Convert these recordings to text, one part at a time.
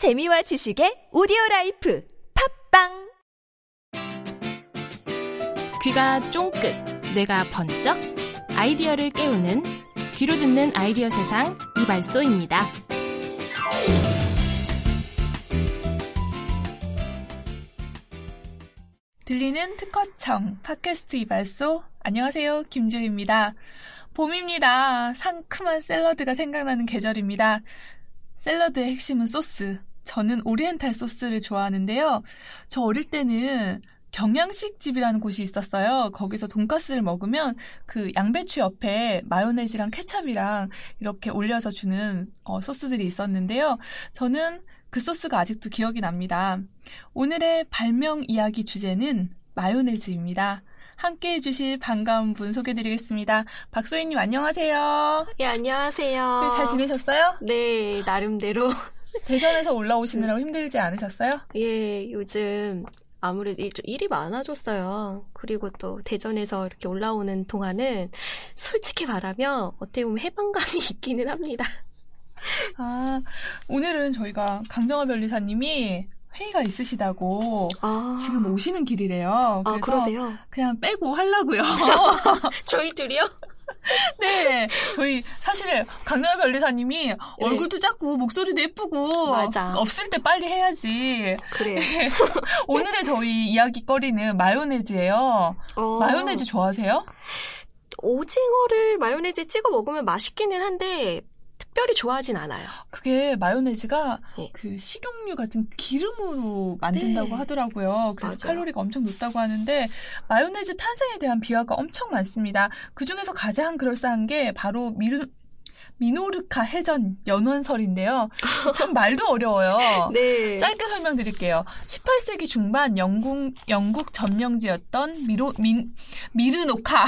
재미와 지식의 오디오 라이프 팟빵 귀가 쫑긋, 뇌가 번쩍, 아이디어를 깨우는 귀로 듣는 아이디어 세상 이발소입니다. 들리는 특허청 팟캐스트 이발소 안녕하세요 김주입니다. 봄입니다. 상큼한 샐러드가 생각나는 계절입니다. 샐러드의 핵심은 소스. 저는 오리엔탈 소스를 좋아하는데요. 저 어릴 때는 경양식 집이라는 곳이 있었어요. 거기서 돈가스를 먹으면 그 양배추 옆에 마요네즈랑 케찹이랑 이렇게 올려서 주는 어, 소스들이 있었는데요. 저는 그 소스가 아직도 기억이 납니다. 오늘의 발명 이야기 주제는 마요네즈입니다. 함께 해주실 반가운 분 소개드리겠습니다. 박소희님 안녕하세요. 예, 안녕하세요. 네, 잘 지내셨어요? 네, 나름대로. 대전에서 올라오시느라고 힘들지 않으셨어요? 예, 요즘 아무래도 일, 일이 많아졌어요. 그리고 또 대전에서 이렇게 올라오는 동안은 솔직히 말하면 어떻게 보면 해방감이 있기는 합니다. 아, 오늘은 저희가 강정화 변리사님이 회의가 있으시다고 아, 지금 오시는 길이래요. 아, 그러세요? 그냥 빼고 하려고요. 저희 둘이요? 네, 저희 사실 강정화 변리사님이 얼굴도 작고 목소리도 예쁘고 네. 맞아. 없을 때 빨리 해야지. 그래요. 오늘의 저희 이야기거리는 마요네즈예요. 어, 마요네즈 좋아하세요? 오징어를 마요네즈 찍어 먹으면 맛있기는 한데 특별히 좋아하진 않아요. 그게 마요네즈가 네. 그 식용유 같은 기름으로 만든다고 네. 하더라고요. 그래서 맞아요. 칼로리가 엄청 높다고 하는데 마요네즈 탄생에 대한 비화가 엄청 많습니다. 그 중에서 가장 그럴싸한 게 바로 미르 미노르카 해전 연원설인데요. 참 말도 어려워요. 네. 짧게 설명드릴게요. 18세기 중반 영국 영국 점령지였던 미로 민 미르노카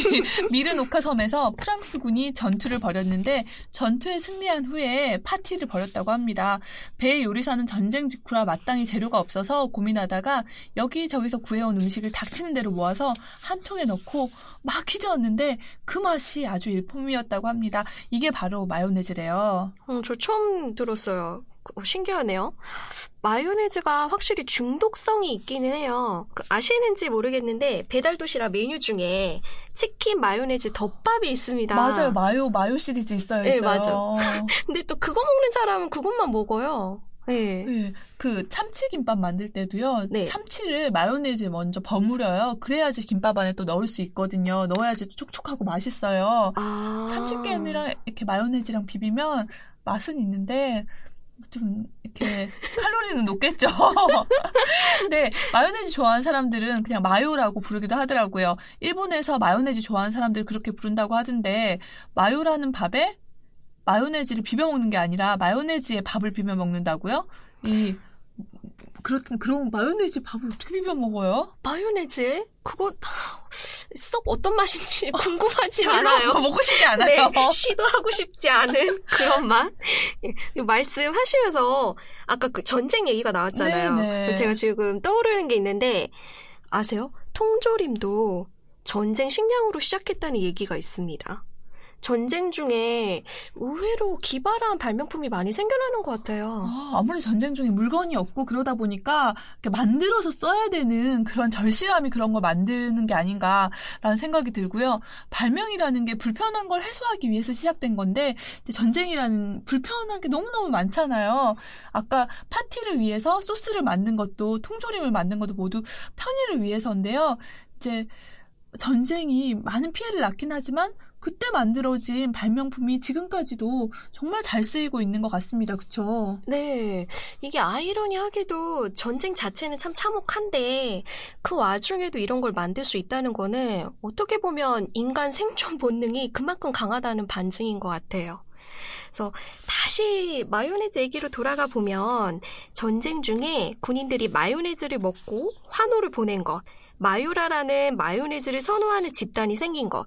미르노카 섬에서 프랑스군이 전투를 벌였는데 전투에 승리한 후에 파티를 벌였다고 합니다. 배 요리사는 전쟁 직후라 마땅히 재료가 없어서 고민하다가 여기저기서 구해온 음식을 닥치는 대로 모아서 한 통에 넣고 막 휘저었는데 그 맛이 아주 일품이었다고 합니다. 이게 바로 마요네즈래요. 어, 저 처음 들었어요. 어, 신기하네요. 마요네즈가 확실히 중독성이 있기는 해요. 그 아시는지 모르겠는데 배달 도시락 메뉴 중에 치킨 마요네즈 덮밥이 있습니다. 맞아요. 마요 마요 시리즈 있어요. 네, 있어요. 근데 또 그거 먹는 사람은 그것만 먹어요. 네. 네, 그 참치 김밥 만들 때도요. 네. 참치를 마요네즈에 먼저 버무려요. 그래야지 김밥 안에 또 넣을 수 있거든요. 넣어야지 촉촉하고 맛있어요. 아. 참치캔이랑 이렇게 마요네즈랑 비비면 맛은 있는데 좀 이렇게 칼로리는 높겠죠. 근데 마요네즈 좋아하는 사람들은 그냥 마요라고 부르기도 하더라고요. 일본에서 마요네즈 좋아하는 사람들 그렇게 부른다고 하던데 마요라는 밥에 마요네즈를 비벼 먹는 게 아니라 마요네즈에 밥을 비벼 먹는다고요? 이 그렇든 그런 마요네즈 밥을 어떻게 비벼 먹어요? 마요네즈에 그거 썩 어떤 맛인지 궁금하지 않아요. 먹고 싶지 않아요. 네, 시도하고 싶지 않은 그런 맛. 예, 이 말씀하시면서 아까 그 전쟁 얘기가 나왔잖아요. 네, 네. 그래서 제가 지금 떠오르는 게 있는데 아세요? 통조림도 전쟁 식량으로 시작했다는 얘기가 있습니다. 전쟁 중에 의외로 기발한 발명품이 많이 생겨나는 것 같아요. 아, 아무리 전쟁 중에 물건이 없고 그러다 보니까 만들어서 써야 되는 그런 절실함이 그런 걸 만드는 게 아닌가라는 생각이 들고요. 발명이라는 게 불편한 걸 해소하기 위해서 시작된 건데 전쟁이라는 불편한 게 너무너무 많잖아요. 아까 파티를 위해서 소스를 만든 것도 통조림을 만든 것도 모두 편의를 위해서인데요. 이제 전쟁이 많은 피해를 낳긴 하지만 그때 만들어진 발명품이 지금까지도 정말 잘 쓰이고 있는 것 같습니다. 그쵸? 네, 이게 아이러니하게도 전쟁 자체는 참 참혹한데 그 와중에도 이런 걸 만들 수 있다는 거는 어떻게 보면 인간 생존 본능이 그만큼 강하다는 반증인 것 같아요. 그래서 다시 마요네즈 얘기로 돌아가 보면 전쟁 중에 군인들이 마요네즈를 먹고 환호를 보낸 것, 마요라라는 마요네즈를 선호하는 집단이 생긴 것,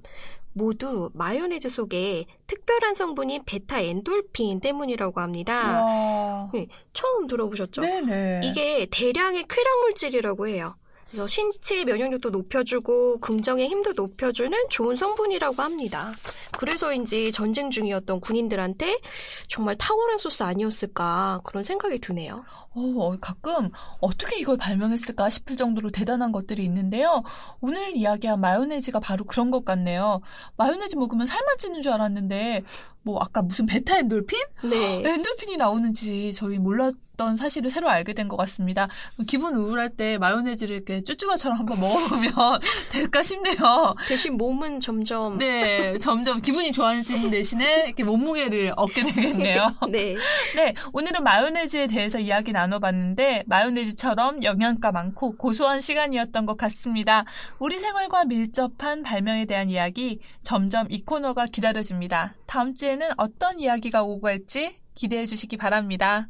모두 마요네즈 속에 특별한 성분인 베타 엔돌핀 때문이라고 합니다. 와. 네, 처음 들어보셨죠? 네네. 이게 대량의 쾌락 물질이라고 해요. 그래서 신체 면역력도 높여주고 긍정의 힘도 높여주는 좋은 성분이라고 합니다. 그래서인지 전쟁 중이었던 군인들한테 정말 탁월한 소스 아니었을까 그런 생각이 드네요. 어, 가끔 어떻게 이걸 발명했을까 싶을 정도로 대단한 것들이 있는데요. 오늘 이야기한 마요네즈가 바로 그런 것 같네요. 마요네즈 먹으면 살 만 찌는 줄 알았는데 뭐 아까 무슨 베타 엔돌핀? 네. 엔돌핀이 나오는지 저희 몰랐던 사실을 새로 알게 된 것 같습니다. 기분 우울할 때 마요네즈를 이렇게 쭈쭈바처럼 한번 먹어보면 될까 싶네요. 대신 몸은 점점 네, 점점 기분이 좋아지는 대신에 이렇게 몸무게를 얻게 되겠네요. 네. 네, 오늘은 마요네즈에 대해서 이야기 나눠봤는데 마요네즈처럼 영양가 많고 고소한 시간이었던 것 같습니다. 우리 생활과 밀접한 발명에 대한 이야기 점점 이 코너가 기다려집니다. 다음 주에는 어떤 이야기가 오고 갈지 기대해 주시기 바랍니다.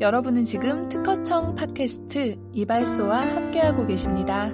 여러분은 지금 특허청 팟캐스트 이발소와 함께하고 계십니다.